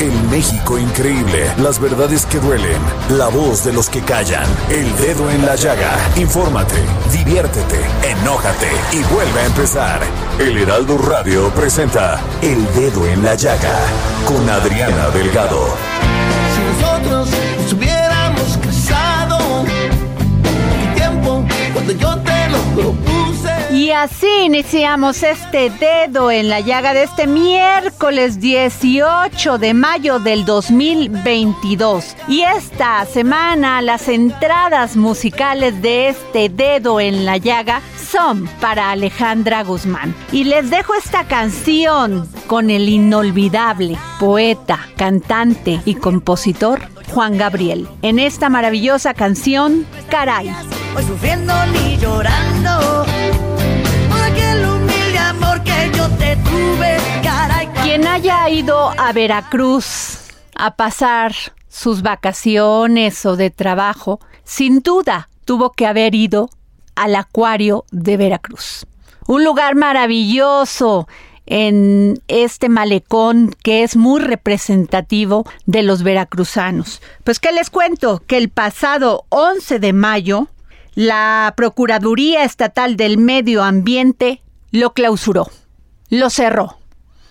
El México increíble. Las verdades que duelen. La voz de los que callan. El dedo en la llaga. Infórmate, diviértete, enójate y vuelve a empezar. El Heraldo Radio presenta El Dedo en la Llaga con Adriana Delgado. Si nosotros nos hubiéramos casado, ¿qué tiempo cuando yo te lo propuse? Y así iniciamos este dedo en la llaga de este miércoles 18 de mayo del 2022. Y esta semana las entradas musicales de este dedo en la llaga son para Alejandra Guzmán. Y les dejo esta canción con el inolvidable poeta, cantante y compositor Juan Gabriel. En esta maravillosa canción, Caray. Hoy sufriendo ni llorando Quien haya ido a Veracruz a pasar sus vacaciones o de trabajo, sin duda tuvo que haber ido al acuario de Veracruz. Un lugar maravilloso en este malecón que es muy representativo de los veracruzanos. Pues que les cuento que el pasado 11 de mayo la Procuraduría Estatal del Medio Ambiente lo clausuró, lo cerró.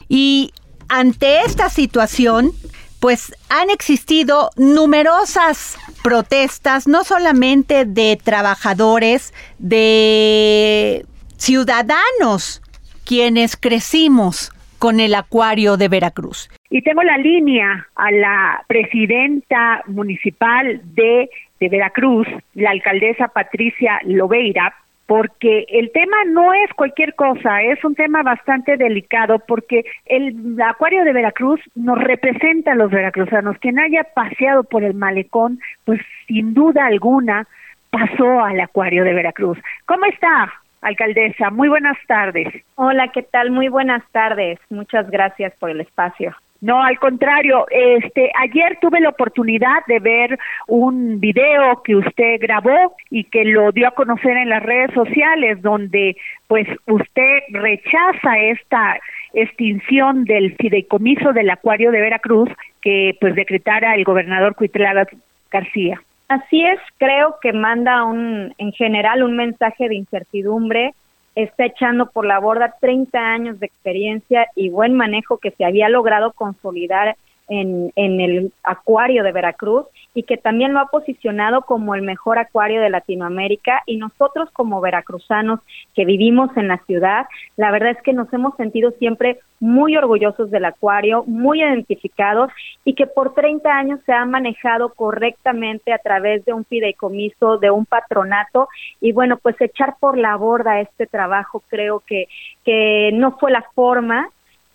Y ante esta situación, pues han existido numerosas protestas, no solamente de trabajadores, de ciudadanos, quienes crecimos con el acuario de Veracruz. Y tengo la línea a la presidenta municipal de, de Veracruz, la alcaldesa Patricia Lobeira, porque el tema no es cualquier cosa, es un tema bastante delicado porque el acuario de Veracruz nos representa a los veracruzanos. Quien haya paseado por el malecón, pues sin duda alguna pasó al acuario de Veracruz. ¿Cómo está, alcaldesa? Muy buenas tardes. Hola, ¿qué tal? Muy buenas tardes. Muchas gracias por el espacio. No, al contrario, este ayer tuve la oportunidad de ver un video que usted grabó y que lo dio a conocer en las redes sociales donde pues usted rechaza esta extinción del fideicomiso del acuario de Veracruz que pues decretara el gobernador Cuitlava García. Así es, creo que manda un, en general un mensaje de incertidumbre, está echando por la borda 30 años de experiencia y buen manejo que se había logrado consolidar en, en el acuario de Veracruz y que también lo ha posicionado como el mejor acuario de Latinoamérica. Y nosotros como veracruzanos que vivimos en la ciudad, la verdad es que nos hemos sentido siempre muy orgullosos del acuario, muy identificados y que por 30 años se ha manejado correctamente a través de un fideicomiso, de un patronato y bueno, pues echar por la borda este trabajo creo que, que no fue la forma,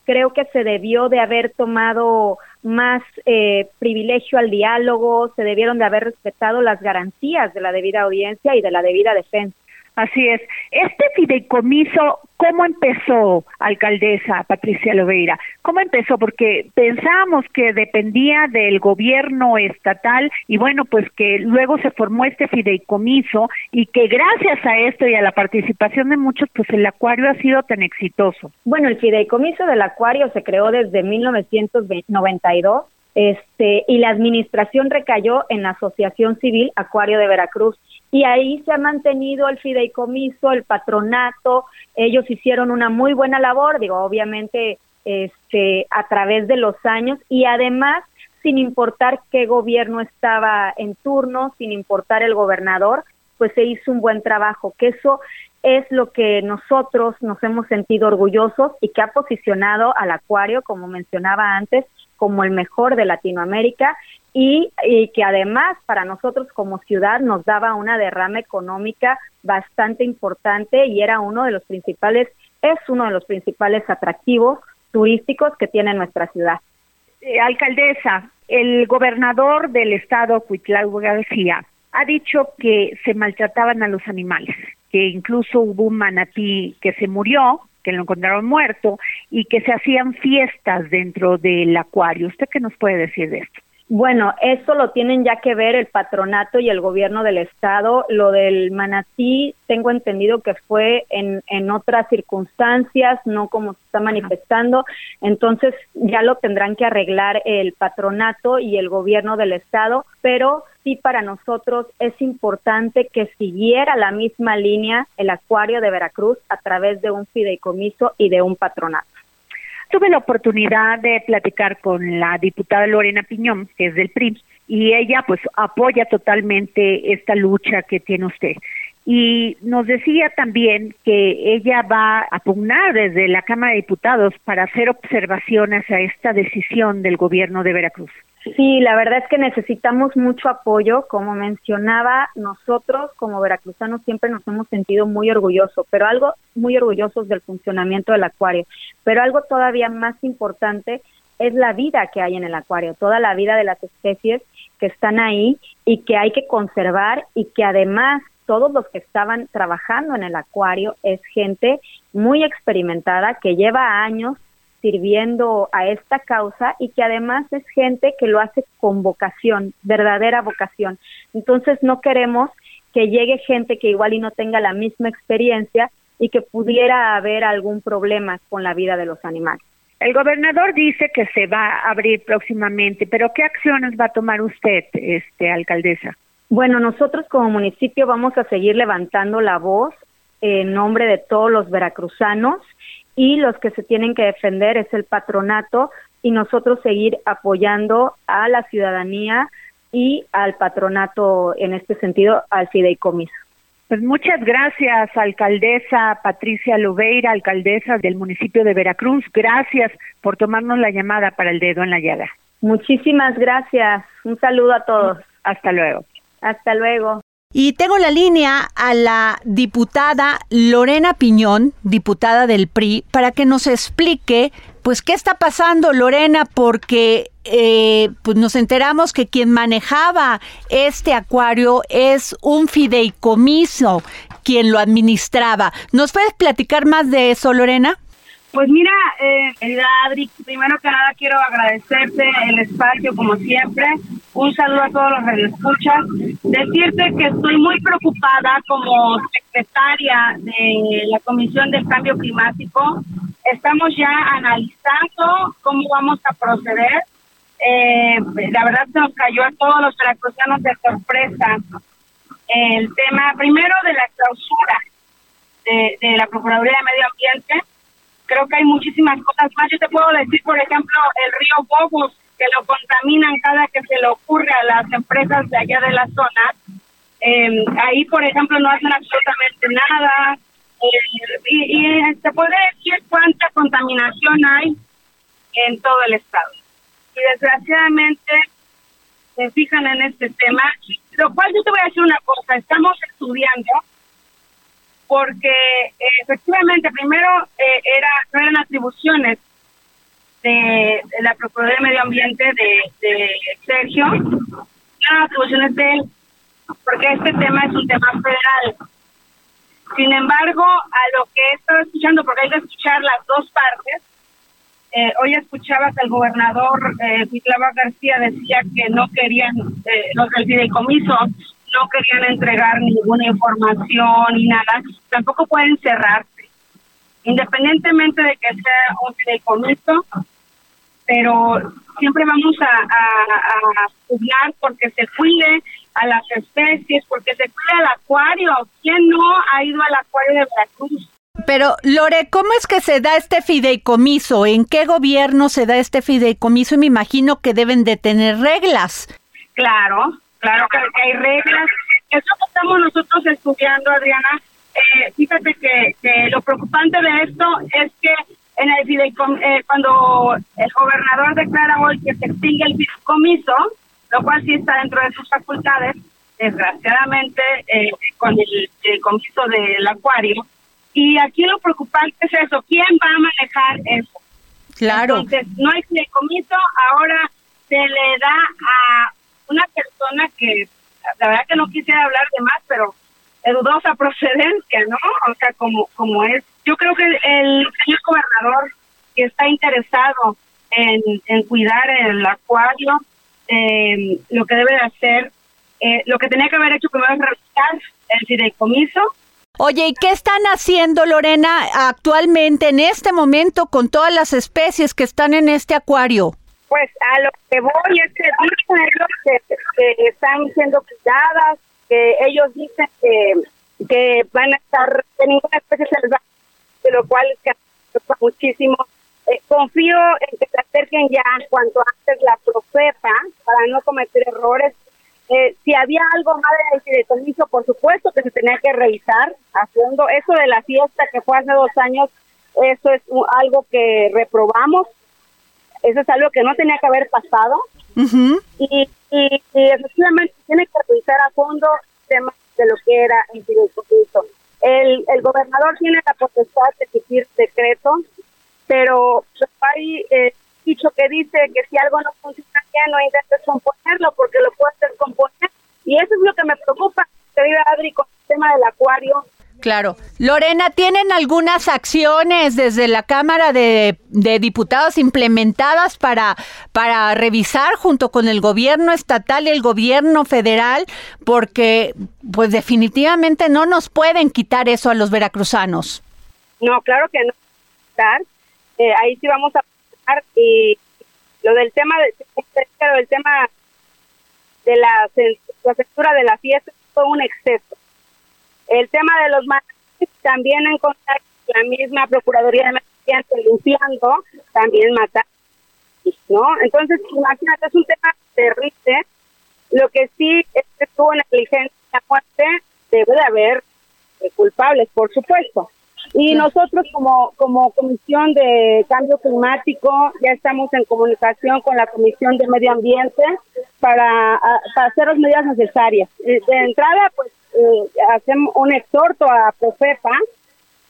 creo que se debió de haber tomado más eh, privilegio al diálogo, se debieron de haber respetado las garantías de la debida audiencia y de la debida defensa. Así es. Este fideicomiso, ¿cómo empezó, alcaldesa Patricia Loveira? ¿Cómo empezó? Porque pensábamos que dependía del gobierno estatal y bueno, pues que luego se formó este fideicomiso y que gracias a esto y a la participación de muchos, pues el acuario ha sido tan exitoso. Bueno, el fideicomiso del acuario se creó desde 1992 este, y la administración recayó en la Asociación Civil Acuario de Veracruz. Y ahí se ha mantenido el fideicomiso, el patronato, ellos hicieron una muy buena labor, digo, obviamente este a través de los años. Y además sin importar qué gobierno estaba en turno, sin importar el gobernador, pues se hizo un buen trabajo, que eso es lo que nosotros nos hemos sentido orgullosos y que ha posicionado al acuario, como mencionaba antes, como el mejor de Latinoamérica y, que además para nosotros como ciudad nos daba una derrama económica bastante importante y era uno de los principales, es uno de los principales atractivos turísticos que tiene nuestra ciudad. Eh, alcaldesa, el gobernador del estado, Cuitlao García, ha dicho que se maltrataban a los animales, que incluso hubo un manatí que se murió, que lo encontraron muerto y que se hacían fiestas dentro del acuario. ¿Usted qué nos puede decir de esto? Bueno, eso lo tienen ya que ver el patronato y el gobierno del estado. Lo del manatí, tengo entendido que fue en, en otras circunstancias, no como se está manifestando. Entonces ya lo tendrán que arreglar el patronato y el gobierno del estado, pero sí para nosotros es importante que siguiera la misma línea el acuario de Veracruz a través de un fideicomiso y de un patronato tuve la oportunidad de platicar con la diputada Lorena Piñón, que es del PRI, y ella pues apoya totalmente esta lucha que tiene usted. Y nos decía también que ella va a pugnar desde la Cámara de Diputados para hacer observaciones a esta decisión del gobierno de Veracruz. Sí, la verdad es que necesitamos mucho apoyo. Como mencionaba, nosotros como veracruzanos siempre nos hemos sentido muy orgullosos, pero algo muy orgullosos del funcionamiento del acuario. Pero algo todavía más importante es la vida que hay en el acuario, toda la vida de las especies que están ahí y que hay que conservar y que además todos los que estaban trabajando en el acuario es gente muy experimentada que lleva años sirviendo a esta causa y que además es gente que lo hace con vocación, verdadera vocación. Entonces no queremos que llegue gente que igual y no tenga la misma experiencia y que pudiera haber algún problema con la vida de los animales. El gobernador dice que se va a abrir próximamente, pero ¿qué acciones va a tomar usted, este alcaldesa? Bueno, nosotros como municipio vamos a seguir levantando la voz en nombre de todos los veracruzanos y los que se tienen que defender es el patronato y nosotros seguir apoyando a la ciudadanía y al patronato en este sentido, al fideicomiso. Pues muchas gracias, alcaldesa Patricia Lubeira, alcaldesa del municipio de Veracruz. Gracias por tomarnos la llamada para el dedo en la llaga. Muchísimas gracias. Un saludo a todos. Hasta luego. Hasta luego. Y tengo la línea a la diputada Lorena Piñón, diputada del PRI, para que nos explique, pues, qué está pasando, Lorena, porque eh, pues nos enteramos que quien manejaba este acuario es un fideicomiso, quien lo administraba. ¿Nos puedes platicar más de eso, Lorena? Pues mira, eh, Adri, primero que nada quiero agradecerte el espacio como siempre. Un saludo a todos los radioescuchas. Decirte que estoy muy preocupada como secretaria de la Comisión del Cambio Climático. Estamos ya analizando cómo vamos a proceder. Eh, la verdad se nos cayó a todos los veracruzanos de sorpresa el tema primero de la clausura de, de la Procuraduría de Medio Ambiente creo que hay muchísimas cosas más. Yo te puedo decir, por ejemplo, el río Bobos, que lo contaminan cada que se le ocurre a las empresas de allá de la zona. Eh, ahí, por ejemplo, no hacen absolutamente nada. Eh, y, y se puede decir cuánta contaminación hay en todo el estado. Y desgraciadamente se fijan en este tema, lo cual yo te voy a decir una cosa, estamos estudiando porque eh, efectivamente primero eh, era no eran atribuciones de, la Procuraduría de Medio Ambiente de, Sergio, eran atribuciones de él, porque este tema es un tema federal. Sin embargo, a lo que he estado escuchando, porque hay que escuchar las dos partes, eh, hoy escuchaba que el gobernador eh, García decía que no querían eh, los del fideicomiso no querían entregar ninguna información ni nada, tampoco pueden cerrarse. Independientemente de que sea un fideicomiso, pero siempre vamos a, a, porque se cuide a las especies, porque se cuide al acuario. ¿Quién no ha ido al acuario de Veracruz? Pero, Lore, ¿cómo es que se da este fideicomiso? ¿En qué gobierno se da este fideicomiso? Y me imagino que deben de tener reglas. Claro, claro que hay reglas. Eso que estamos nosotros estudiando, Adriana, eh, fíjate que, que, lo preocupante de esto es que en el fideicomiso, eh, cuando el gobernador declara hoy que se extingue el fideicomiso, lo cual sí está dentro de sus facultades, desgraciadamente eh, con el, el comiso del acuario. Y aquí lo preocupante es eso, ¿quién va a manejar eso? Claro. Entonces, no hay fideicomiso, ahora se le da a una persona que, la verdad que no quisiera hablar de más, pero de dudosa procedencia, ¿no? O sea, como, como es. Yo creo que el señor gobernador que está interesado en, en cuidar el acuario, eh, lo que debe de hacer, eh, lo que tenía que haber hecho primero es revisar el fideicomiso. Oye, ¿y qué están haciendo, Lorena, actualmente, en este momento, con todas las especies que están en este acuario? Pues a lo que voy es que dicen ellos que, que están siendo cuidadas, que ellos dicen que, que van a estar, que ninguna especie se les va, de lo cual es que muchísimo. Eh, confío en que se acerquen ya cuanto antes la profepa para no cometer errores. Eh, si había algo mal en el fideicomiso, por supuesto que se tenía que revisar a fondo. Eso de la fiesta que fue hace dos años, eso es algo que reprobamos. Eso es algo que no tenía que haber pasado y, y, y efectivamente tiene que revisar a fondo temas de lo que era el fideicomiso. El, el gobernador tiene la potestad de emitir decreto, pero hay eh, dicho que dice que si algo no funciona bien, no intentes componerlo porque lo puedes descomponer. Y eso es lo que me preocupa, querida Adri, con el tema del acuario. Claro. Lorena, ¿tienen algunas acciones desde la Cámara de, Diputados implementadas para, para revisar junto con el gobierno estatal y el gobierno federal? Porque, pues definitivamente no nos pueden quitar eso a los veracruzanos. No, claro que no. Eh, ahí sí vamos a hablar y lo del tema de, del tema de la, la censura de la fiesta fue un exceso. El tema de los mariachis también encontrar la misma Procuraduría de Ambiente limpiando, también matar, ¿no? Entonces, imagínate, es un tema terrible. Lo que sí es que tuvo negligencia la muerte, debe de haber culpables, por supuesto. Y nosotros como, como Comisión de Cambio Climático ya estamos en comunicación con la Comisión de Medio Ambiente para, para hacer las medidas necesarias. De entrada, pues eh, hacemos un exhorto a Profepa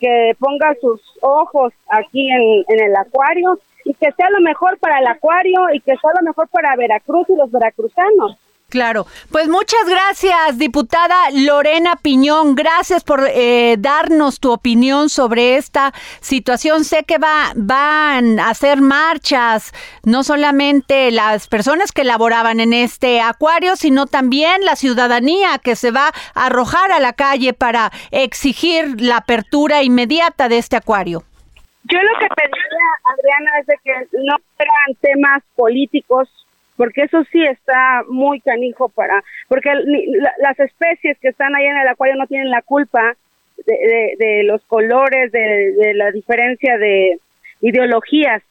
que ponga sus ojos aquí en, en el acuario y que sea lo mejor para el acuario y que sea lo mejor para Veracruz y los veracruzanos. Claro, pues muchas gracias, diputada Lorena Piñón. Gracias por eh, darnos tu opinión sobre esta situación. Sé que va, van a hacer marchas, no solamente las personas que laboraban en este acuario, sino también la ciudadanía que se va a arrojar a la calle para exigir la apertura inmediata de este acuario. Yo lo que pediría, Adriana, es de que no fueran temas políticos, porque eso sí está muy canijo para, porque las especies que están ahí en el acuario no tienen la culpa de, de- los colores, de, la diferencia de ideologías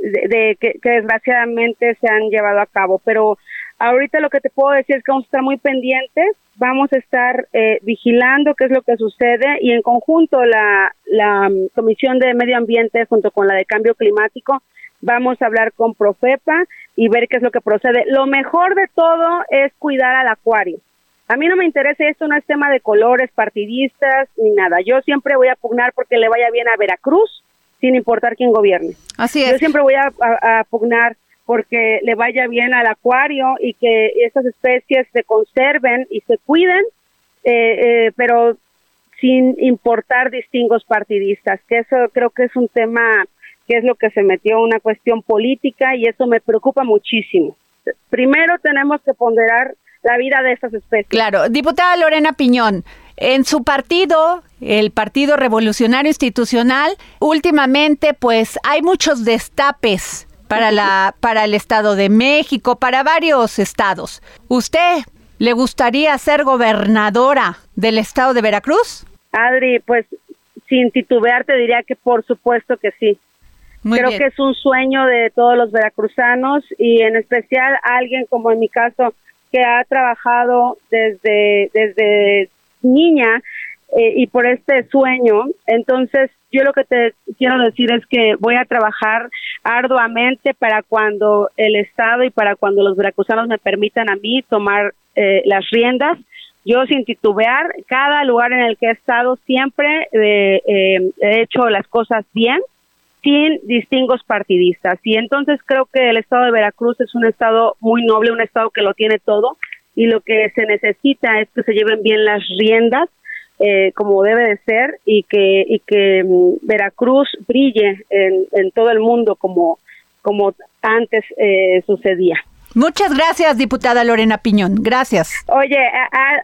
de, que, que desgraciadamente se han llevado a cabo. Pero ahorita lo que te puedo decir es que vamos a estar muy pendientes, vamos a estar eh, vigilando qué es lo que sucede y en conjunto la, la Comisión de Medio Ambiente junto con la de Cambio Climático vamos a hablar con Profepa y ver qué es lo que procede. Lo mejor de todo es cuidar al acuario. A mí no me interesa esto, no es tema de colores partidistas ni nada. Yo siempre voy a pugnar porque le vaya bien a Veracruz, sin importar quién gobierne. Así Yo es. siempre voy a, a- a pugnar porque le vaya bien al acuario y que esas especies se conserven y se cuiden, eh, eh, pero sin importar distingos partidistas, que eso creo que es un tema que es lo que se metió una cuestión política y eso me preocupa muchísimo. Primero tenemos que ponderar la vida de estas especies. Claro, diputada Lorena Piñón, en su partido, el Partido Revolucionario Institucional, últimamente pues hay muchos destapes para la para el Estado de México, para varios estados. ¿Usted le gustaría ser gobernadora del estado de Veracruz? Adri, pues sin titubear te diría que por supuesto que sí. Creo que es un sueño de todos los veracruzanos y en especial alguien como en mi caso que ha trabajado desde, desde niña eh, y por este sueño. Entonces, yo lo que te quiero decir es que voy a trabajar arduamente para cuando el Estado y para cuando los veracruzanos me permitan a mí tomar eh, las riendas. Yo sin titubear, cada lugar en el que he estado siempre eh, he hecho las cosas bien sin distingos partidistas. Y entonces creo que el estado de Veracruz es un estado muy noble, un estado que lo tiene todo y lo que se necesita es que se lleven bien las riendas eh, como debe de ser y que y que mm, Veracruz brille en, en, todo el mundo como como antes eh, sucedía. Muchas gracias, diputada Lorena Piñón. Gracias. Oye,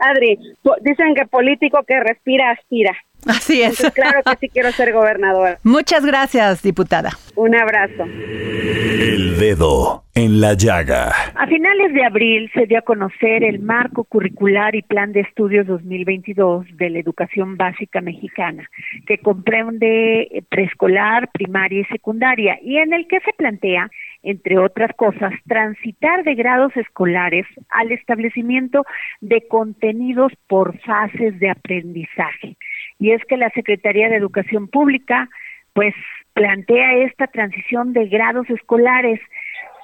Adri, dicen que político que respira, aspira. Así es. claro que sí quiero ser gobernadora. Muchas gracias, diputada. Un abrazo. El dedo en la llaga. A finales de abril se dio a conocer el marco curricular y plan de estudios 2022 de la educación básica mexicana, que comprende preescolar, primaria y secundaria, y en el que se plantea entre otras cosas, transitar de grados escolares al establecimiento de contenidos por fases de aprendizaje. Y es que la Secretaría de Educación Pública, pues, plantea esta transición de grados escolares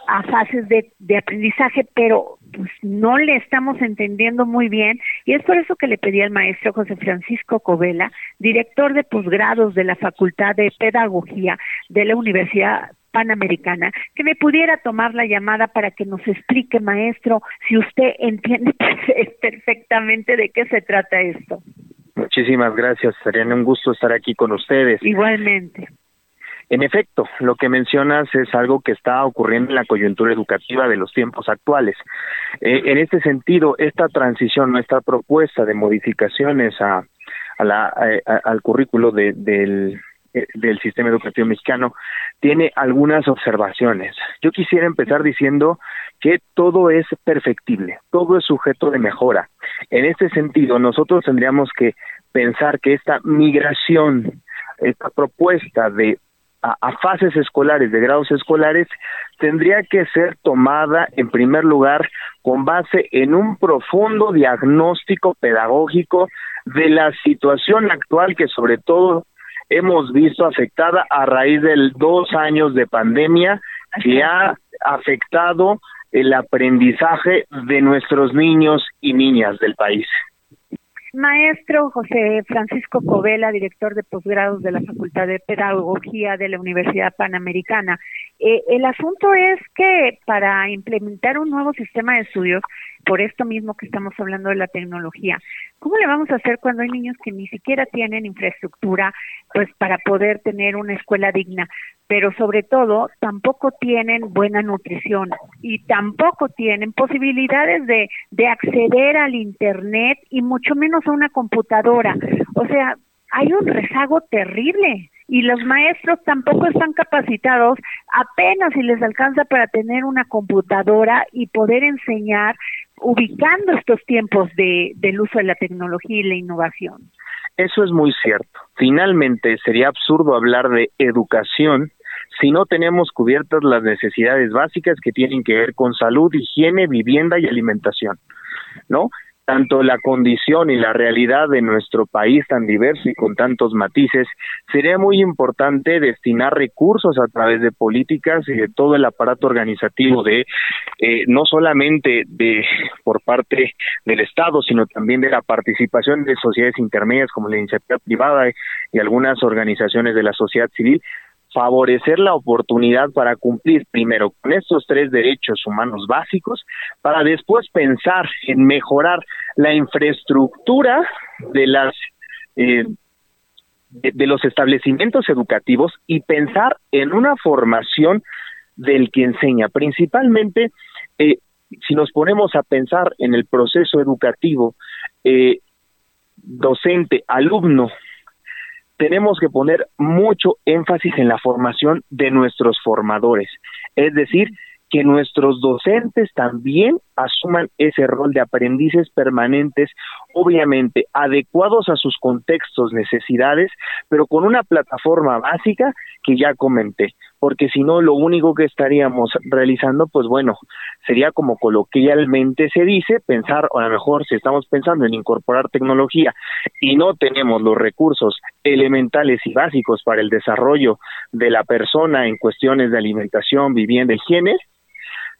a fases de, de, aprendizaje, pero pues no le estamos entendiendo muy bien y es por eso que le pedí al maestro José Francisco Covela, director de posgrados de la Facultad de Pedagogía de la Universidad Panamericana, que me pudiera tomar la llamada para que nos explique, maestro, si usted entiende perfectamente de qué se trata esto. Muchísimas gracias, sería un gusto estar aquí con ustedes. Igualmente. En efecto, lo que mencionas es algo que está ocurriendo en la coyuntura educativa de los tiempos actuales. Eh, en este sentido, esta transición, nuestra propuesta de modificaciones a, a la, al currículo de, del, eh, del sistema educativo mexicano tiene algunas observaciones. Yo quisiera empezar diciendo que todo es perfectible, todo es sujeto de mejora. En este sentido, nosotros tendríamos que pensar que esta migración, esta propuesta de a, a, fases escolares, de grados escolares, tendría que ser tomada en primer lugar con base en un profundo diagnóstico pedagógico de la situación actual que sobre todo hemos visto afectada a raíz de dos años de pandemia que ha afectado el aprendizaje de nuestros niños y niñas del país. Maestro José Francisco Covela, director de posgrados de la Facultad de Pedagogía de la Universidad Panamericana. Eh, el asunto es que para implementar un nuevo sistema de estudios, por esto mismo que estamos hablando de la tecnología, ¿cómo le vamos a hacer cuando hay niños que ni siquiera tienen infraestructura pues para poder tener una escuela digna? Pero sobre todo, tampoco tienen buena nutrición y tampoco tienen posibilidades de, de acceder al Internet y mucho menos a una computadora. O sea, hay un rezago terrible y los maestros tampoco están capacitados apenas si les alcanza para tener una computadora y poder enseñar ubicando estos tiempos de, del uso de la tecnología y la innovación. Eso es muy cierto. Finalmente, sería absurdo hablar de educación si no tenemos cubiertas las necesidades básicas que tienen que ver con salud, higiene, vivienda y alimentación, ¿no? tanto la condición y la realidad de nuestro país tan diverso y con tantos matices, sería muy importante destinar recursos a través de políticas y de todo el aparato organizativo de eh, no solamente de por parte del Estado, sino también de la participación de sociedades intermedias como la iniciativa privada y algunas organizaciones de la sociedad civil favorecer la oportunidad para cumplir primero con estos tres derechos humanos básicos, para después pensar en mejorar la infraestructura de las eh, de, los establecimientos educativos y pensar en una formación del que enseña, principalmente eh, si nos ponemos a pensar en el proceso educativo eh, docente, alumno, tenemos que poner mucho énfasis en la formación de nuestros formadores, es decir, que nuestros docentes también asuman ese rol de aprendices permanentes, obviamente adecuados a sus contextos, necesidades, pero con una plataforma básica que ya comenté, porque si no lo único que estaríamos realizando, pues bueno, sería como coloquialmente se dice, pensar, o a lo mejor si estamos pensando en incorporar tecnología y no tenemos los recursos elementales y básicos para el desarrollo de la persona en cuestiones de alimentación, vivienda, higiene,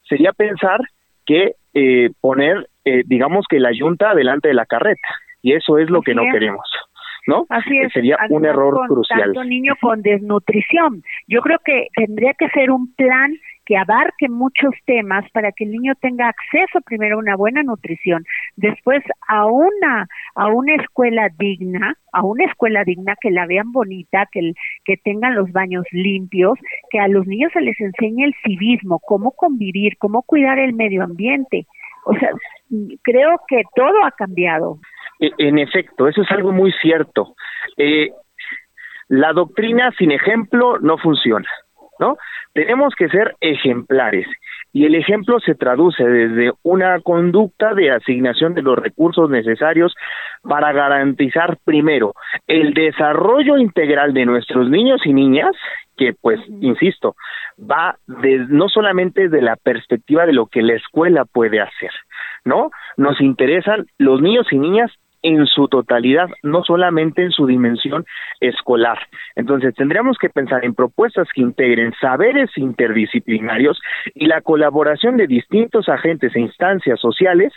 sería pensar que eh, poner, eh, digamos que la yunta delante de la carreta, y eso es lo que no queremos. ¿No? Así es. Sería un error con crucial. Tanto niño con desnutrición. Yo creo que tendría que ser un plan que abarque muchos temas para que el niño tenga acceso primero a una buena nutrición, después a una a una escuela digna, a una escuela digna que la vean bonita, que que tengan los baños limpios, que a los niños se les enseñe el civismo, cómo convivir, cómo cuidar el medio ambiente. O sea, creo que todo ha cambiado. E, en efecto, eso es algo muy cierto. Eh, la doctrina sin ejemplo no funciona, ¿no? Tenemos que ser ejemplares y el ejemplo se traduce desde una conducta de asignación de los recursos necesarios para garantizar primero el desarrollo integral de nuestros niños y niñas que pues insisto va de, no solamente desde la perspectiva de lo que la escuela puede hacer no nos interesan los niños y niñas en su totalidad, no solamente en su dimensión escolar. Entonces, tendríamos que pensar en propuestas que integren saberes interdisciplinarios y la colaboración de distintos agentes e instancias sociales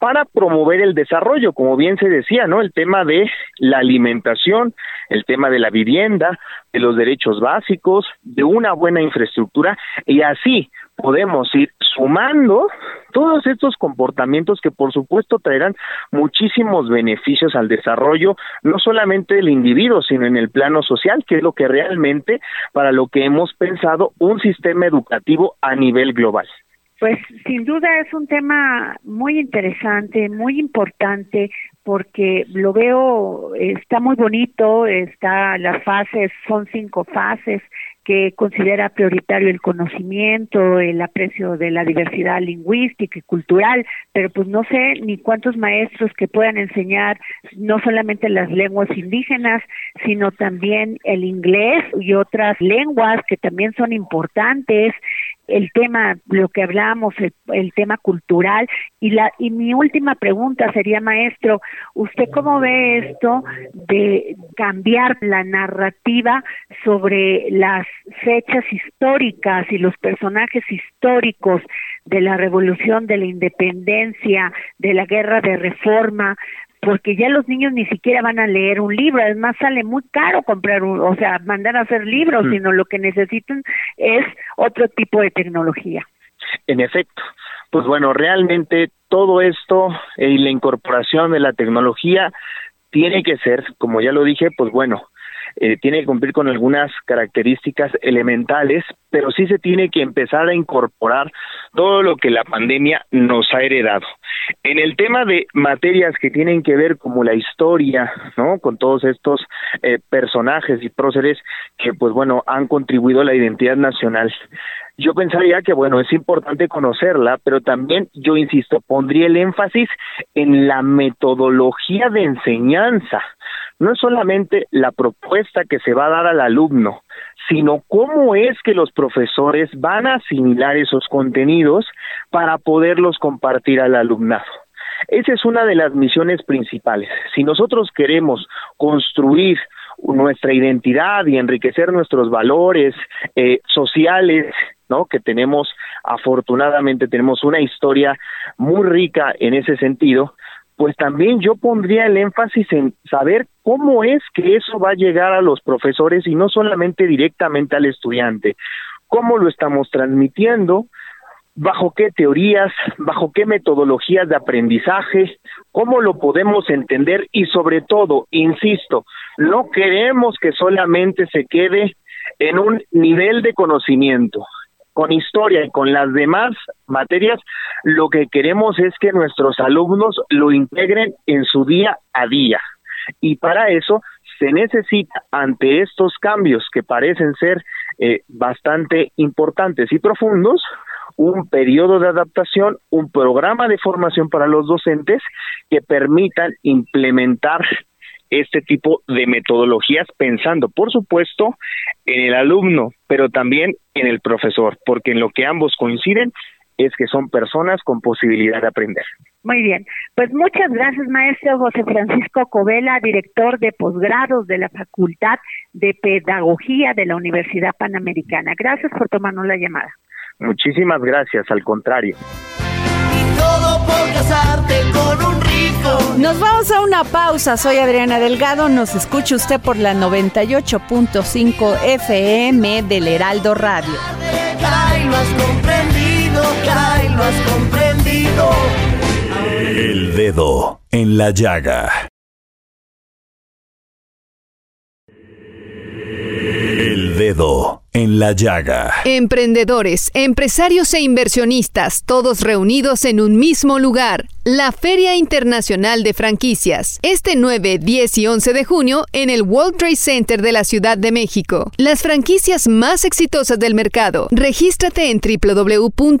para promover el desarrollo, como bien se decía, ¿no? El tema de la alimentación, el tema de la vivienda, de los derechos básicos, de una buena infraestructura y así podemos ir sumando todos estos comportamientos que por supuesto traerán muchísimos beneficios al desarrollo, no solamente del individuo, sino en el plano social, que es lo que realmente para lo que hemos pensado un sistema educativo a nivel global. Pues sin duda es un tema muy interesante, muy importante, porque lo veo, está muy bonito, está las fases, son cinco fases, que considera prioritario el conocimiento, el aprecio de la diversidad lingüística y cultural, pero pues no sé ni cuántos maestros que puedan enseñar no solamente las lenguas indígenas, sino también el inglés y otras lenguas que también son importantes, el tema, lo que hablamos, el, tema cultural. Y, la, y mi última pregunta sería, maestro, ¿usted cómo ve esto de cambiar la narrativa sobre las fechas históricas y los personajes históricos de la revolución, de la independencia, de la guerra de reforma, porque ya los niños ni siquiera van a leer un libro, además sale muy caro comprar un, o sea, mandar a hacer libros, mm. sino lo que necesitan es otro tipo de tecnología. En efecto, pues bueno, realmente todo esto y la incorporación de la tecnología tiene que ser, como ya lo dije, pues bueno, eh, tiene que cumplir con algunas características elementales, pero sí se tiene que empezar a incorporar todo lo que la pandemia nos ha heredado. En el tema de materias que tienen que ver como la historia, ¿no? Con todos estos eh, personajes y próceres que, pues bueno, han contribuido a la identidad nacional yo pensaría que, bueno, es importante conocerla, pero también, yo insisto, pondría el énfasis en la metodología de enseñanza. No es solamente la propuesta que se va a dar al alumno, sino cómo es que los profesores van a asimilar esos contenidos para poderlos compartir al alumnado. Esa es una de las misiones principales. Si nosotros queremos construir nuestra identidad y enriquecer nuestros valores eh, sociales ¿no? Que tenemos, afortunadamente, tenemos una historia muy rica en ese sentido, pues también yo pondría el énfasis en saber cómo es que eso va a llegar a los profesores y no solamente directamente al estudiante, cómo lo estamos transmitiendo, bajo qué teorías, bajo qué metodologías de aprendizaje, cómo lo podemos entender y sobre todo, insisto, no queremos que solamente se quede en un nivel de conocimiento, con historia y con las demás materias, lo que queremos es que nuestros alumnos lo integren en su día a día. Y para eso se necesita, ante estos cambios que parecen ser eh, bastante importantes y profundos, un periodo de adaptación, un programa de formación para los docentes que permitan implementar este tipo de metodologías pensando, por supuesto, en el alumno, pero también en el profesor, porque en lo que ambos coinciden es que son personas con posibilidad de aprender. Muy bien, pues muchas gracias maestro José Francisco Covela, director de posgrados de la Facultad de Pedagogía de la Universidad Panamericana. Gracias por tomarnos la llamada. Muchísimas gracias, al contrario. Nos vamos a una pausa. Soy Adriana Delgado. Nos escucha usted por la 98.5 FM del Heraldo Radio. El dedo en la llaga. El dedo en la llaga. Emprendedores, empresarios e inversionistas, todos reunidos en un mismo lugar. La Feria Internacional de Franquicias. Este 9, 10 y 11 de junio en el World Trade Center de la Ciudad de México. Las franquicias más exitosas del mercado. Regístrate en www.fif.com.mx.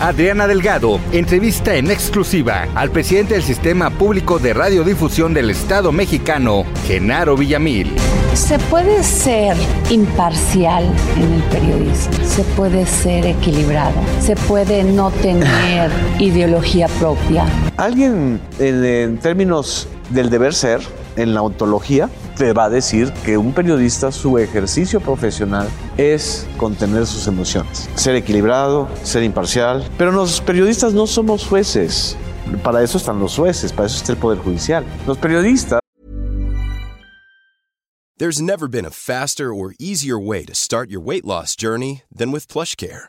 Adriana Delgado entrevista en exclusiva al presidente del Sistema Público de Radiodifusión del Estado mexicano, Genaro Villamil. Se puede ser imparcial en el periodismo, se puede ser equilibrado, se puede no tener ideología propia. Alguien en, términos del deber ser, en la ontología, te va a decir que un periodista, su ejercicio profesional es contener sus emociones, ser equilibrado, ser imparcial. Pero los periodistas no somos jueces. Para eso están los jueces, para eso está el Poder Judicial. Los periodistas. There's never been a faster or easier way to start your weight loss journey than with PlushCare.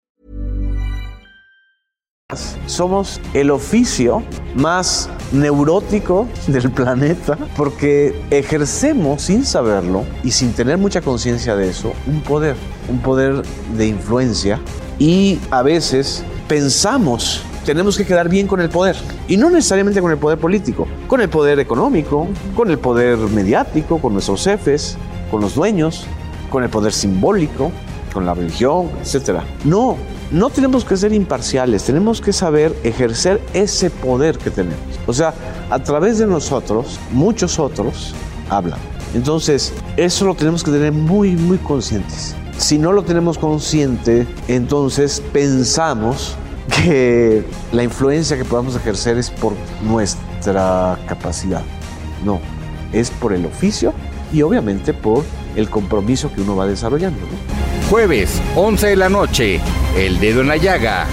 Somos el oficio más neurótico del planeta porque ejercemos sin saberlo y sin tener mucha conciencia de eso un poder, un poder de influencia y a veces pensamos tenemos que quedar bien con el poder. Y no necesariamente con el poder político, con el poder económico, con el poder mediático, con nuestros jefes, con los dueños, con el poder simbólico, con la religión, etc. No, no tenemos que ser imparciales, tenemos que saber ejercer ese poder que tenemos. O sea, a través de nosotros, muchos otros hablan. Entonces, eso lo tenemos que tener muy, muy conscientes. Si no lo tenemos consciente, entonces pensamos que la influencia que podamos ejercer es por nuestra capacidad. No, es por el oficio y obviamente por el compromiso que uno va desarrollando. Jueves, 11 de la noche, El Dedo en la Llaga,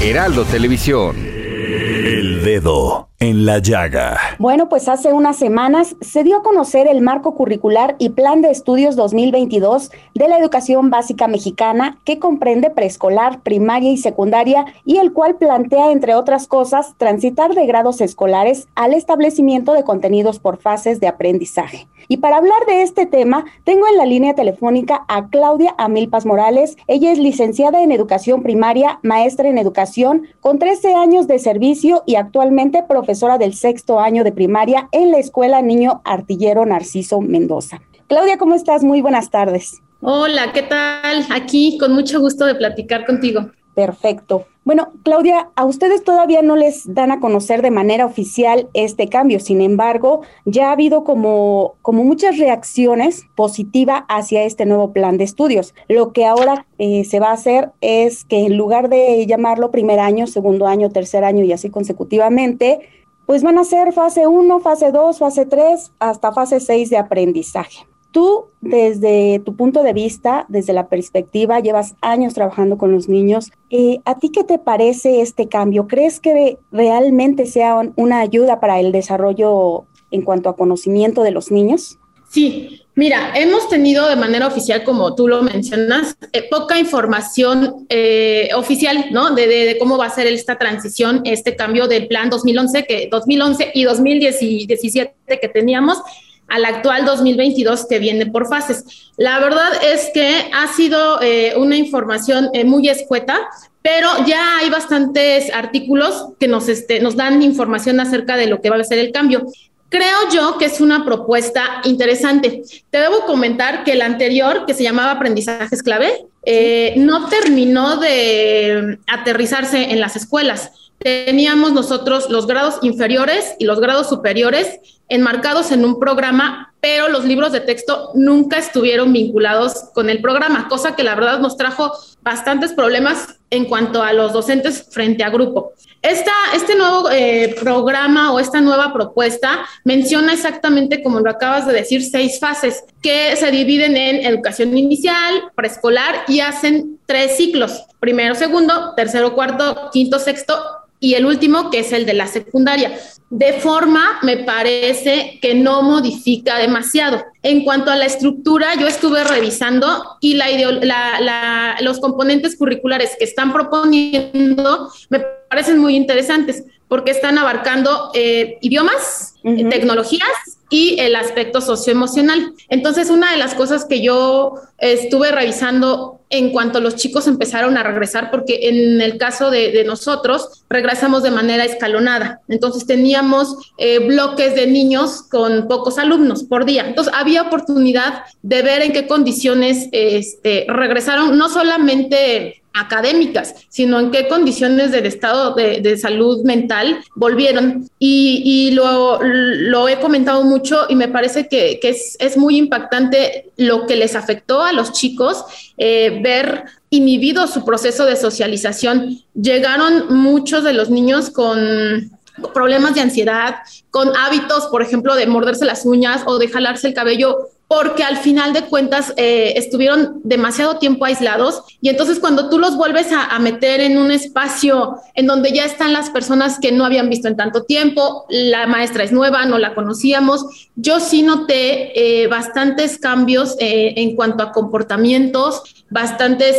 Heraldo Televisión. El Dedo en la llaga. Bueno, pues hace unas semanas se dio a conocer el marco curricular y plan de estudios 2022 de la educación básica mexicana que comprende preescolar, primaria y secundaria y el cual plantea, entre otras cosas, transitar de grados escolares al establecimiento de contenidos por fases de aprendizaje. Y para hablar de este tema, tengo en la línea telefónica a Claudia Amilpas Morales. Ella es licenciada en educación primaria, maestra en educación, con 13 años de servicio y actualmente profesora del sexto año de primaria en la Escuela Niño Artillero Narciso Mendoza. Claudia, ¿cómo estás? Muy buenas tardes. Hola, ¿qué tal? Aquí con mucho gusto de platicar contigo. Perfecto. Bueno, Claudia, a ustedes todavía no les dan a conocer de manera oficial este cambio. Sin embargo, ya ha habido como, como muchas reacciones positivas hacia este nuevo plan de estudios. Lo que ahora eh, se va a hacer es que en lugar de llamarlo primer año, segundo año, tercer año y así consecutivamente, pues van a ser fase 1, fase 2, fase 3, hasta fase 6 de aprendizaje. Tú, desde tu punto de vista, desde la perspectiva, llevas años trabajando con los niños. Eh, ¿A ti qué te parece este cambio? ¿Crees que realmente sea una ayuda para el desarrollo en cuanto a conocimiento de los niños? Sí, mira, hemos tenido de manera oficial, como tú lo mencionas, eh, poca información eh, oficial, ¿no? De, cómo va a ser esta transición, este cambio del plan 2011, que 2011 y 2017 que teníamos al actual 2022 que viene por fases. La verdad es que ha sido eh, una información muy escueta, pero ya hay bastantes artículos que nos, este, nos dan información acerca de lo que va a ser el cambio. Creo yo que es una propuesta interesante. Te debo comentar que el anterior, que se llamaba Aprendizajes Clave, eh, no terminó de aterrizarse en las escuelas. Teníamos nosotros los grados inferiores y los grados superiores enmarcados en un programa, pero los libros de texto nunca estuvieron vinculados con el programa, cosa que la verdad nos trajo bastantes problemas en cuanto a los docentes frente a grupo. Esta, este nuevo eh, programa o esta nueva propuesta menciona exactamente, como lo acabas de decir, seis fases que se dividen en educación inicial, preescolar y hacen tres ciclos, primero, segundo, tercero, cuarto, quinto, sexto y el último, que es el de la secundaria. De forma, me parece que no modifica demasiado. En cuanto a la estructura, yo estuve revisando y la, los componentes curriculares que están proponiendo me parecen muy interesantes porque están abarcando eh, idiomas, tecnologías y el aspecto socioemocional. Entonces, una de las cosas que yo estuve revisando en cuanto los chicos empezaron a regresar, porque en el caso de, nosotros regresamos de manera escalonada. Entonces teníamos eh, bloques de niños con pocos alumnos por día. Entonces había oportunidad de ver en qué condiciones este, regresaron, no solamente académicas, sino en qué condiciones del estado de, salud mental volvieron. Y, lo, he comentado mucho y me parece que, es, muy impactante lo que les afectó a los chicos, eh, ver inhibido su proceso de socialización. Llegaron muchos de los niños con problemas de ansiedad, con hábitos, por ejemplo, de morderse las uñas o de jalarse el cabello porque al final de cuentas eh, estuvieron demasiado tiempo aislados y entonces cuando tú los vuelves a, meter en un espacio en donde ya están las personas que no habían visto en tanto tiempo, la maestra es nueva, no la conocíamos, yo sí noté eh, bastantes cambios eh, en cuanto a comportamientos, bastantes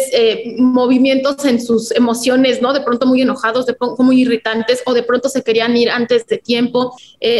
movimientos en sus emociones, ¿no? De pronto muy enojados, de pronto muy irritantes o de pronto se querían ir antes de tiempo.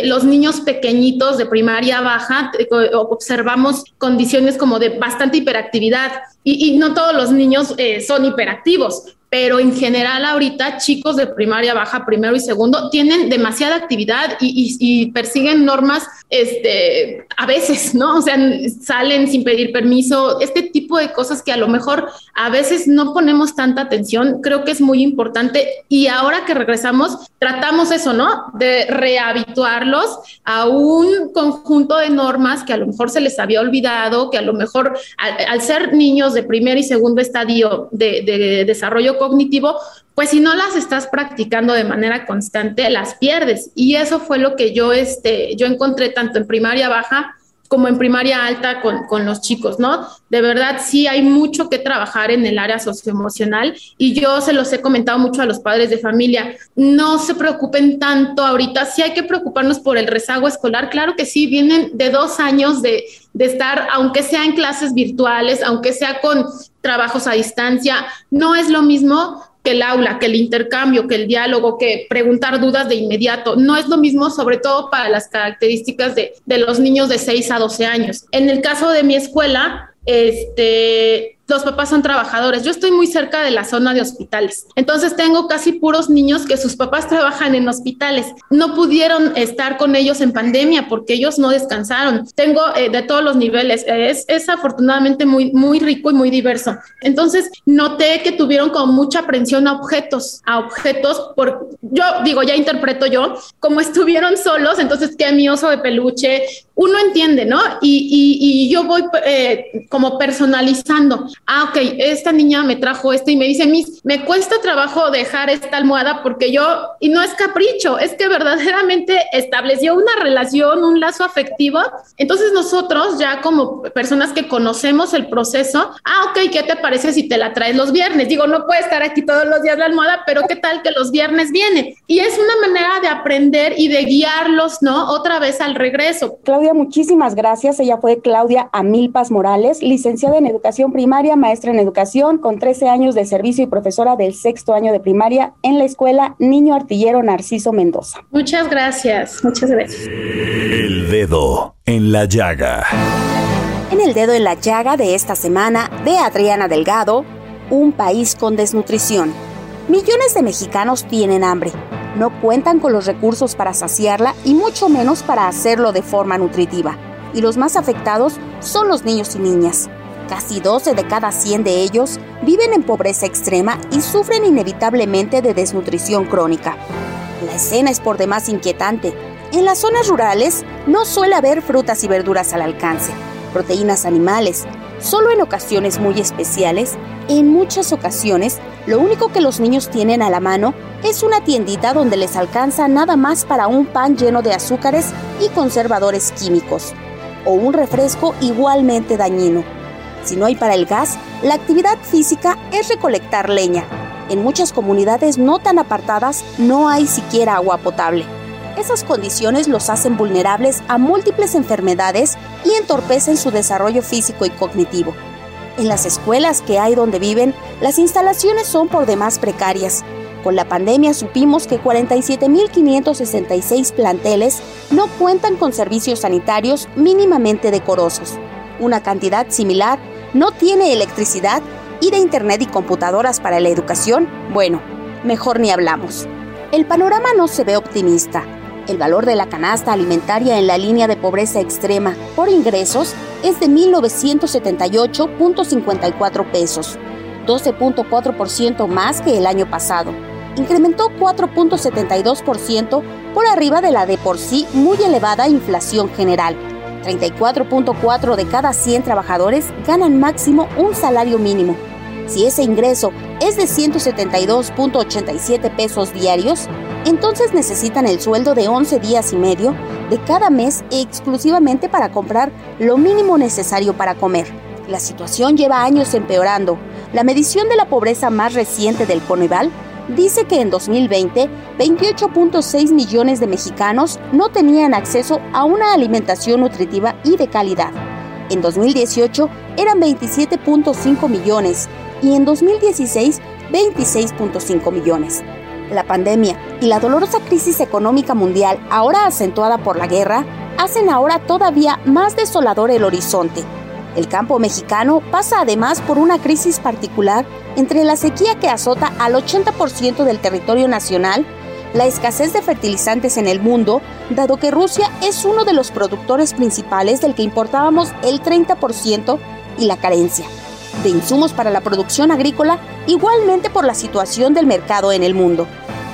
los niños pequeñitos de primaria baja observamos condiciones como de bastante hiperactividad y, no todos los niños eh, son hiperactivos, pero en general ahorita chicos de primaria baja, primero y segundo, tienen demasiada actividad y, persiguen normas, este, a veces, ¿no? O sea, salen sin pedir permiso, este tipo de cosas que a lo mejor a veces no ponemos tanta atención, creo que es muy importante y ahora que regresamos, tratamos eso, ¿no? De rehabituarlos a un conjunto de normas que a lo mejor se les había olvidado, que a lo mejor al, ser niños de primer y segundo estadio de, de desarrollo cognitivo, pues si no las estás practicando de manera constante, las pierdes. Y eso fue lo que yo, este, yo encontré tanto en primaria baja como en primaria alta con, con, los chicos, ¿no? De verdad, sí hay mucho que trabajar en el área socioemocional y yo se los he comentado mucho a los padres de familia, no se preocupen tanto ahorita, sí hay que preocuparnos por el rezago escolar, claro que sí, vienen de dos años de, de estar, aunque sea en clases virtuales, aunque sea con trabajos a distancia, no es lo mismo que el aula, que el intercambio, que el diálogo, que preguntar dudas de inmediato. No es lo mismo, sobre todo para las características de, de los niños de 6 a 12 años. En el caso de mi escuela, este, los papás son trabajadores. Yo estoy muy cerca de la zona de hospitales. Entonces tengo casi puros niños que sus papás trabajan en hospitales. No pudieron estar con ellos en pandemia porque ellos no descansaron. Tengo eh, de todos los niveles. Es, afortunadamente muy, muy rico y muy diverso. Entonces noté que tuvieron como mucha aprensión a objetos, a objetos por, yo digo, ya interpreto yo, como estuvieron solos, entonces que mi oso de peluche, uno entiende, ¿no? Y, yo voy eh, como personalizando. Ah, ok, esta niña me trajo esto y me dice, Miss, me cuesta trabajo dejar esta almohada porque yo, y no es capricho, es que verdaderamente estableció una relación, un lazo afectivo. Entonces nosotros ya como personas que conocemos el proceso, ah, ok, ¿qué te parece si te la traes los viernes? Digo, no puede estar aquí todos los días la almohada, pero ¿qué tal que los viernes viene? Y es una manera de aprender y de guiarlos, ¿no? Otra vez al regreso. Claudia, muchísimas gracias. Ella fue Claudia Amilpas Morales, licenciada en educación primaria, maestra en educación, con 13 años de servicio y profesora del sexto año de primaria en la escuela Niño Artillero Narciso Mendoza. Muchas gracias, muchas gracias. El dedo en la llaga. En el dedo en la llaga de esta semana de Adriana Delgado, un país con desnutrición. Millones de mexicanos tienen hambre, no cuentan con los recursos para saciarla y mucho menos para hacerlo de forma nutritiva. Y los más afectados son los niños y niñas. Casi 12 de cada 100 de ellos viven en pobreza extrema y sufren inevitablemente de desnutrición crónica. La escena es por demás inquietante. En las zonas rurales no suele haber frutas y verduras al alcance proteínas animales. Solo en ocasiones muy especiales, en muchas ocasiones, lo único que los niños tienen a la mano es una tiendita donde les alcanza nada más para un pan lleno de azúcares y conservadores químicos, o un refresco igualmente dañino. Si no hay para el gas, la actividad física es recolectar leña. En muchas comunidades no tan apartadas no hay siquiera agua potable. Esas condiciones los hacen vulnerables a múltiples enfermedades y entorpecen su desarrollo físico y cognitivo. En las escuelas que hay donde viven, las instalaciones son por demás precarias. Con la pandemia supimos que 47.566 planteles no cuentan con servicios sanitarios mínimamente decorosos. Una cantidad similar no tiene electricidad y de Internet y computadoras para la educación, bueno, mejor ni hablamos. El panorama no se ve optimista. El valor de la canasta alimentaria en la línea de pobreza extrema por ingresos es de 1.978.54 pesos, 12.4% más que el año pasado. Incrementó 4.72% por arriba de la de por sí muy elevada inflación general. 34.4 de cada 100 trabajadores ganan máximo un salario mínimo. Si ese ingreso es de 172.87 pesos diarios, entonces necesitan el sueldo de 11 días y medio de cada mes exclusivamente para comprar lo mínimo necesario para comer. La situación lleva años empeorando. La medición de la pobreza más reciente del Coneval dice que en 2020 28.6 millones de mexicanos no tenían acceso a una alimentación nutritiva y de calidad. En 2018 eran 27.5 millones y en 2016 26.5 millones la pandemia y la dolorosa crisis económica mundial, ahora acentuada por la guerra, hacen ahora todavía más desolador el horizonte. El campo mexicano pasa además por una crisis particular entre la sequía que azota al 80% del territorio nacional, la escasez de fertilizantes en el mundo, dado que Rusia es uno de los productores principales del que importábamos el 30%, y la carencia de insumos para la producción agrícola, igualmente por la situación del mercado en el mundo.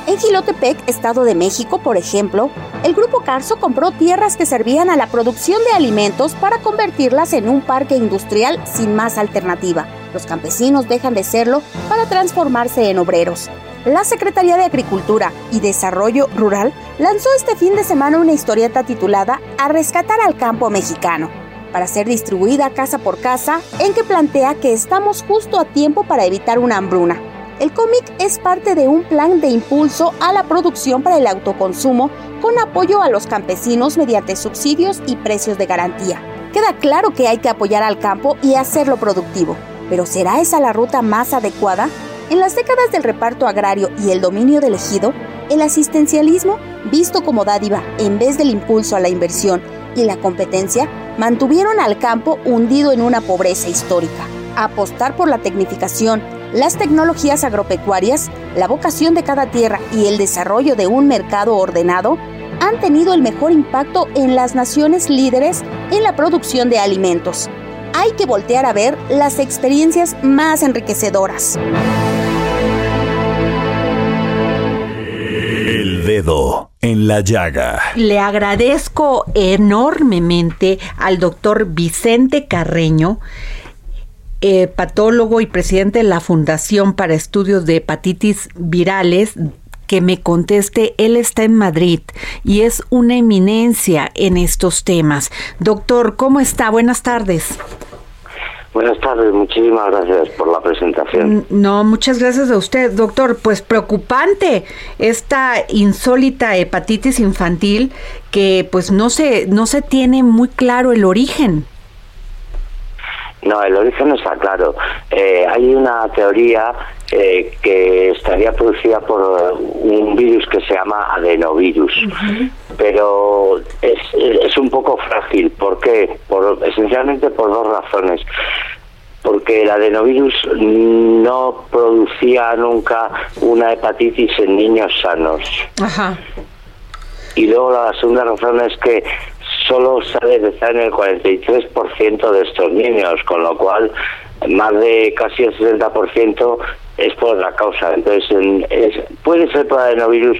En Gilotepec, Estado de México, por ejemplo, el Grupo Carso compró tierras que servían a la producción de alimentos para convertirlas en un parque industrial sin más alternativa. Los campesinos dejan de serlo para transformarse en obreros. La Secretaría de Agricultura y Desarrollo Rural lanzó este fin de semana una historieta titulada A rescatar al campo mexicano, para ser distribuida casa por casa, en que plantea que estamos justo a tiempo para evitar una hambruna el cómic es parte de un plan de impulso a la producción para el autoconsumo con apoyo a los campesinos mediante subsidios y precios de garantía. Queda claro que hay que apoyar al campo y hacerlo productivo, pero ¿será esa la ruta más adecuada? En las décadas del reparto agrario y el dominio del ejido, el asistencialismo, visto como dádiva en vez del impulso a la inversión y la competencia, mantuvieron al campo hundido en una pobreza histórica. Apostar por la tecnificación las tecnologías agropecuarias, la vocación de cada tierra y el desarrollo de un mercado ordenado han tenido el mejor impacto en las naciones líderes en la producción de alimentos. Hay que voltear a ver las experiencias más enriquecedoras. Dedo en la llaga. Le agradezco enormemente al doctor Vicente Carreño, patólogo y presidente de la Fundación para Estudios de Hepatitis Virales que me conteste. Él está en Madrid y es una eminencia en estos temas. Doctor, ¿cómo está? Buenas tardes. Buenas tardes, muchísimas gracias por la presentación. No, muchas gracias a usted, doctor. Pues preocupante esta insólita hepatitis infantil que pues no se no se tiene muy claro el origen. No, el origen no está claro. Eh, hay una teoría eh, que estaría producida por un virus que se llama adenovirus, pero es, es, un poco frágil. ¿Por qué? Por, esencialmente por dos razones. Porque el adenovirus no producía nunca una hepatitis en niños sanos. Ajá. Y luego la segunda razón es que solo se ha detectado en el 43% de estos niños, con lo cual más de casi el 60% es por otra causa. Entonces, puede ser por adenovirus,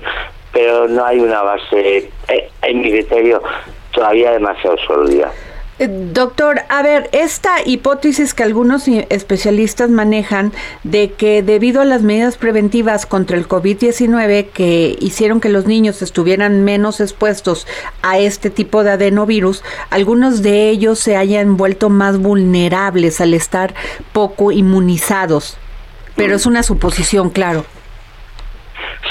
pero no hay una base, eh, en mi criterio, todavía demasiado sólida. Eh, doctor, a ver, esta hipótesis que algunos especialistas manejan de que debido a las medidas preventivas contra el COVID-19 que hicieron que los niños estuvieran menos expuestos a este tipo de adenovirus, algunos de ellos se hayan vuelto más vulnerables al estar poco inmunizados. Pero es una suposición, claro.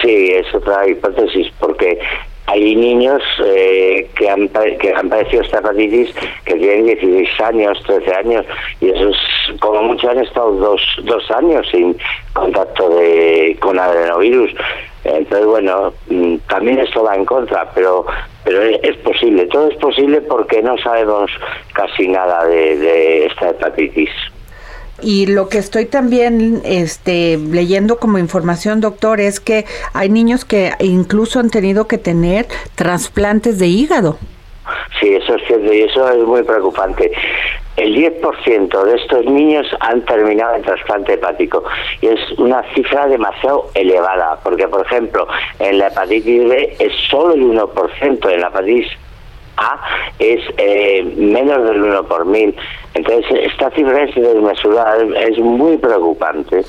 Sí, es otra hipótesis, porque hay niños eh, que, han, que han padecido esta hepatitis que tienen 16 años, 13 años, y esos, como muchos han estado dos, dos años sin contacto de, con adenovirus. Entonces, bueno, mm, también esto va en contra, pero pero es posible, todo es posible porque no sabemos casi nada de, de esta hepatitis. Y lo que estoy también este, leyendo como información, doctor, es que hay niños que incluso han tenido que tener trasplantes de hígado. Sí, eso es cierto y eso es muy preocupante. El 10% de estos niños han terminado en trasplante hepático y es una cifra demasiado elevada, porque por ejemplo, en la hepatitis B es solo el 1%, en la hepatitis a es eh, menos del 1 por mil. Entonces, esta cifra es desmesurada, es muy preocupante.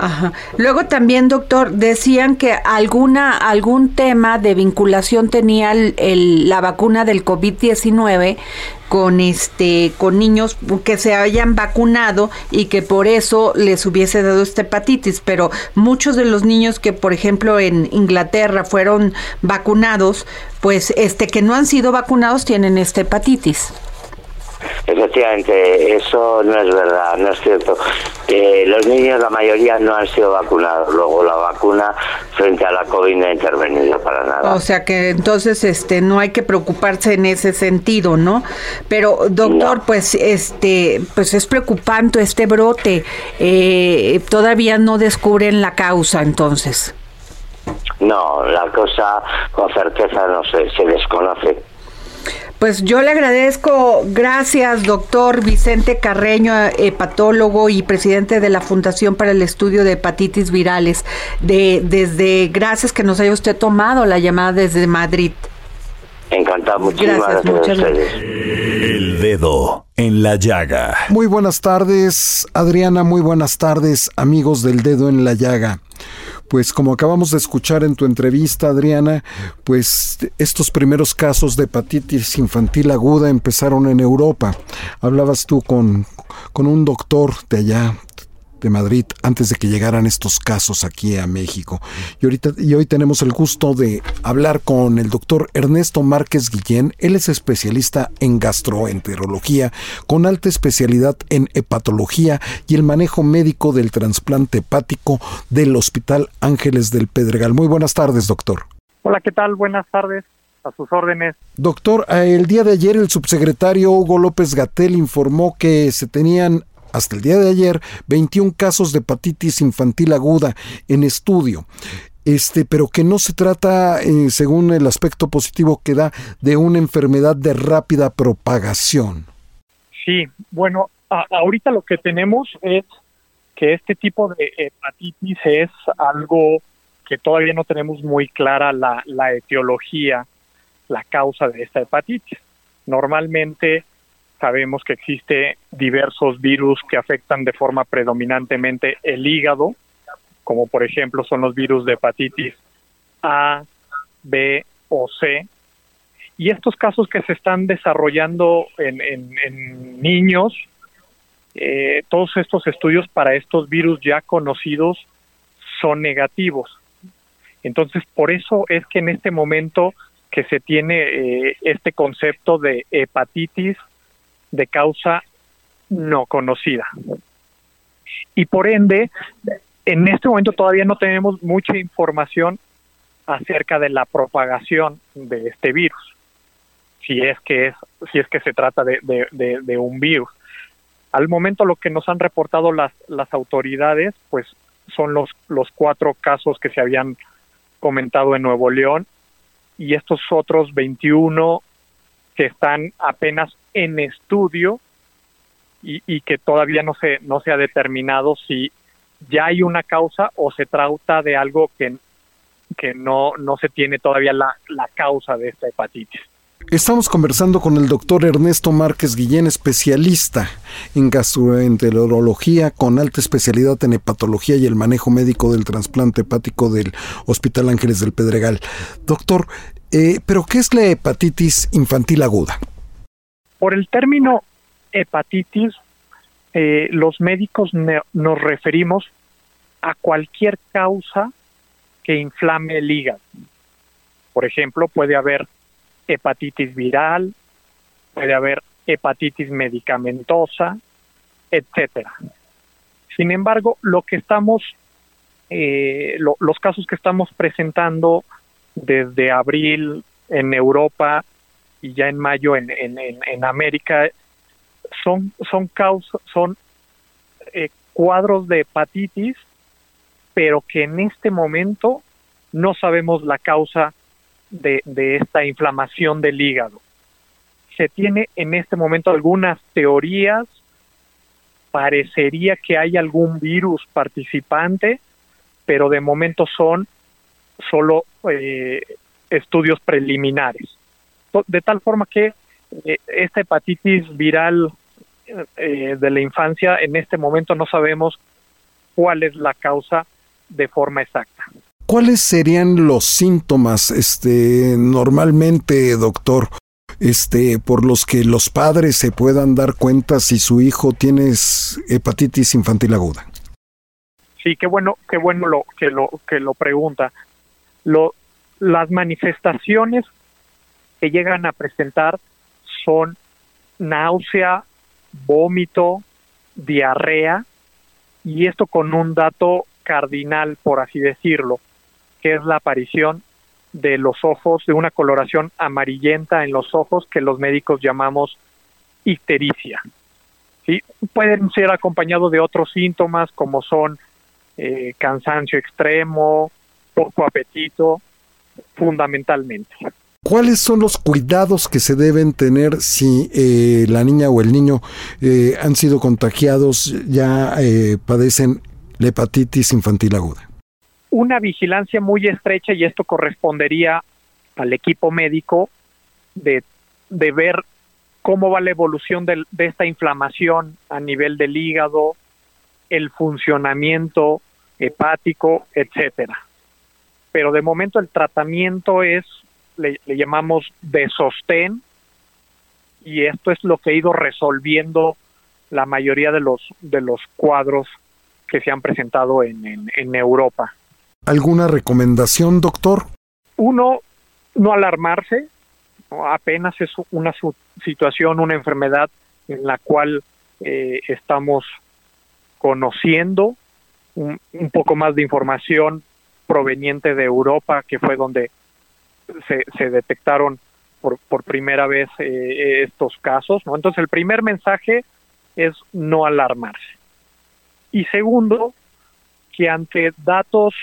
Ajá. Luego también, doctor, decían que alguna algún tema de vinculación tenía el, la vacuna del COVID-19 con este con niños que se hayan vacunado y que por eso les hubiese dado esta hepatitis, pero muchos de los niños que por ejemplo en Inglaterra fueron vacunados, pues este que no han sido vacunados tienen esta hepatitis. Efectivamente, eso no es verdad, no es cierto. los niños, la mayoría, no han sido vacunados. Luego la vacuna frente a la COVID no ha intervenido para nada. O sea que entonces este no hay que preocuparse en ese sentido, ¿no? Pero doctor, pues este pues es preocupante este brote. Eh, todavía no descubren la causa, entonces. No, la cosa con certeza no se, se desconoce. Pues yo le agradezco, gracias doctor Vicente Carreño, hepatólogo y presidente de la Fundación para el Estudio de Hepatitis Virales, de, desde, gracias que nos haya usted tomado la llamada desde Madrid. Encantado, muchísimas gracias, gracias. El dedo en la llaga. Muy buenas tardes, Adriana, muy buenas tardes, amigos del dedo en la llaga pues como acabamos de escuchar en tu entrevista, Adriana, pues estos primeros casos de hepatitis infantil aguda empezaron en Europa. Hablabas tú con, con un doctor de allá, de Madrid antes de que llegaran estos casos aquí a México. Y ahorita y hoy tenemos el gusto de hablar con el doctor Ernesto Márquez Guillén. Él es especialista en gastroenterología con alta especialidad en hepatología y el manejo médico del trasplante hepático del Hospital Ángeles del Pedregal. Muy buenas tardes, doctor. Hola, ¿qué tal? Buenas tardes a sus órdenes. Doctor, eh, el día de ayer el subsecretario Hugo López Gatel informó que se tenían hasta el día de ayer 21 casos de hepatitis infantil aguda en estudio. Este, pero que no se trata, eh, según el aspecto positivo que da, de una enfermedad de rápida propagación. Sí, bueno, ahorita lo que tenemos es que este tipo de hepatitis es algo porque todavía no tenemos muy clara la, la etiología, la causa de esta hepatitis. Normalmente sabemos que existe diversos virus que afectan de forma predominantemente el hígado, como por ejemplo son los virus de hepatitis A, B o C. Y estos casos que se están desarrollando en, en, niños, eh, todos estos estudios para estos virus ya conocidos son negativos. Entonces, por eso es que en este momento que se tiene eh, este concepto de hepatitis de causa no conocida. Y por ende, en este momento todavía no tenemos mucha información acerca de la propagación de este virus, si es que es, si es que se trata de, de, un virus. Al momento lo que nos han reportado las, las autoridades, pues son los, los cuatro casos que se habían comentado en Nuevo León y estos otros 21 que están apenas en estudio y, que todavía no se no se ha determinado si ya hay una causa o se trata de algo que, que no, no se tiene todavía la, la causa de esta hepatitis. Estamos conversando con el doctor Ernesto Márquez Guillén, especialista en gastroenterología con alta especialidad en hepatología y el manejo médico del trasplante hepático del Hospital Ángeles del Pedregal. Doctor, eh, ¿pero qué es la hepatitis infantil aguda? Por el término hepatitis, eh, los médicos nos referimos a cualquier causa que inflame el hígado. Por ejemplo, puede haber hepatitis viral, puede haber hepatitis medicamentosa, etcétera. Sin embargo, lo que estamos, eh, los casos que estamos presentando desde abril en Europa y ya en mayo en, en, en América son son causas son eh, cuadros de hepatitis pero que en este momento no sabemos la causa de, de esta inflamación del hígado. Se tiene en este momento algunas teorías. Parecería que hay algún virus participante pero de momento son solo eh, estudios preliminares de tal forma que eh, esta hepatitis viral eh, de la infancia, en este momento no sabemos cuál es la causa de forma exacta. ¿Cuáles serían los síntomas, este, normalmente, doctor, este, por los que los padres se puedan dar cuenta si su hijo tiene hepatitis infantil aguda? Sí, qué bueno, qué bueno lo que lo que lo pregunta. Lo, las manifestaciones que llegan a presentar son náusea, vómito, diarrea, y esto con un dato cardinal, por así decirlo, que es la aparición de los ojos, de una coloración amarillenta en los ojos que los médicos llamamos ictericia. ¿Sí? Pueden ser acompañados de otros síntomas como son eh, cansancio extremo, poco apetito, fundamentalmente. ¿Cuáles son los cuidados que se deben tener si eh, la niña o el niño eh, han sido contagiados, ya eh, padecen la hepatitis infantil aguda? Una vigilancia muy estrecha y esto correspondería al equipo médico de, de ver cómo va la evolución de, de esta inflamación a nivel del hígado, el funcionamiento hepático, etcétera. Pero de momento el tratamiento es le, llamamos de sostén y esto es lo que ha ido resolviendo la mayoría de los de los cuadros que se han presentado en, en, Europa. ¿Alguna recomendación, doctor? Uno, no alarmarse, apenas es una situación, una enfermedad en la cual eh, estamos conociendo un, un, poco más de información proveniente de Europa, que fue donde se, se detectaron por, primera vez eh, estos casos. ¿no? Entonces, el primer mensaje es no alarmarse. Y segundo, que ante datos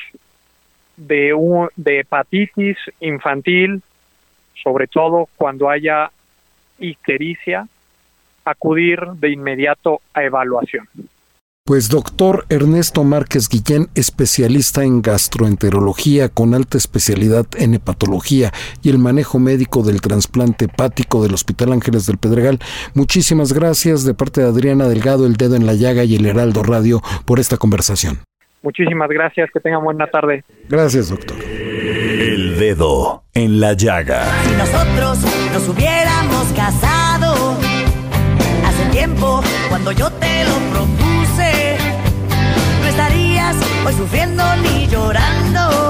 de, un, de hepatitis infantil, sobre todo cuando haya ictericia, acudir de inmediato a evaluación. Pues doctor Ernesto Márquez Guillén, especialista en gastroenterología con alta especialidad en hepatología y el manejo médico del trasplante hepático del Hospital Ángeles del Pedregal, muchísimas gracias de parte de Adriana Delgado, El Dedo en la Llaga y el Heraldo Radio por esta conversación. Muchísimas gracias, que tengan buena tarde. Gracias, doctor. El Dedo en la Llaga. Si nosotros nos hubiéramos casado hace tiempo, cuando yo te lo propuse, hoy sufriendo ni llorando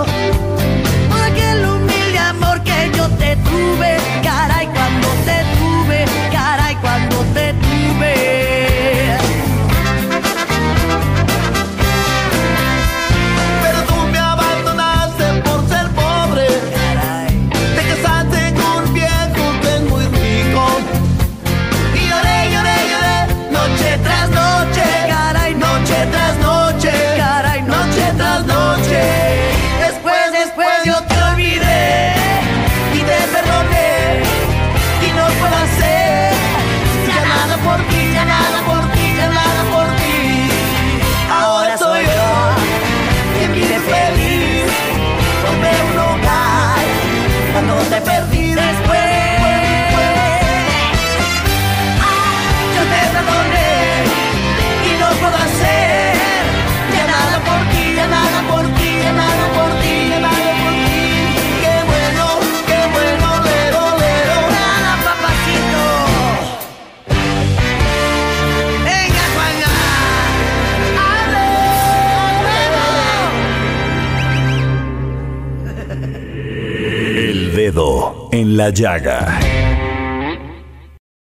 la Llaga.